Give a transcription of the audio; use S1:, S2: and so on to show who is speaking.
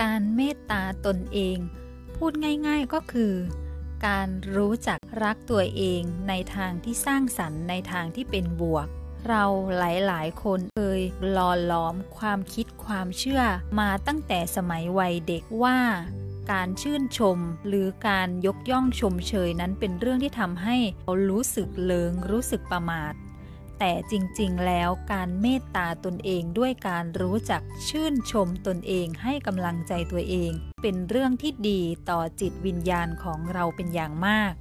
S1: การเมตตาตนเอง พูดง่ายๆก็คือ การรู้จักรักตัวเองในทางที่สร้างสรรค์ในทางที่เป็นบวก เราหลายๆ คนเคยหล่อหลอมความคิดความเชื่อมาตั้งแต่สมัยวัยเด็กว่าการชื่นชมหรือการยกย่องชมเชยนั้นเป็นเรื่องที่ทำให้เรารู้สึกเลิงรู้สึกประมาท แต่จริงๆ แล้วการเมตตาตนเองด้วยการรู้จักชื่นชมตนเองให้กำลังใจตัวเอง เป็นเรื่องที่ดีต่อจิตวิญญาณของเราเป็นอย่างมาก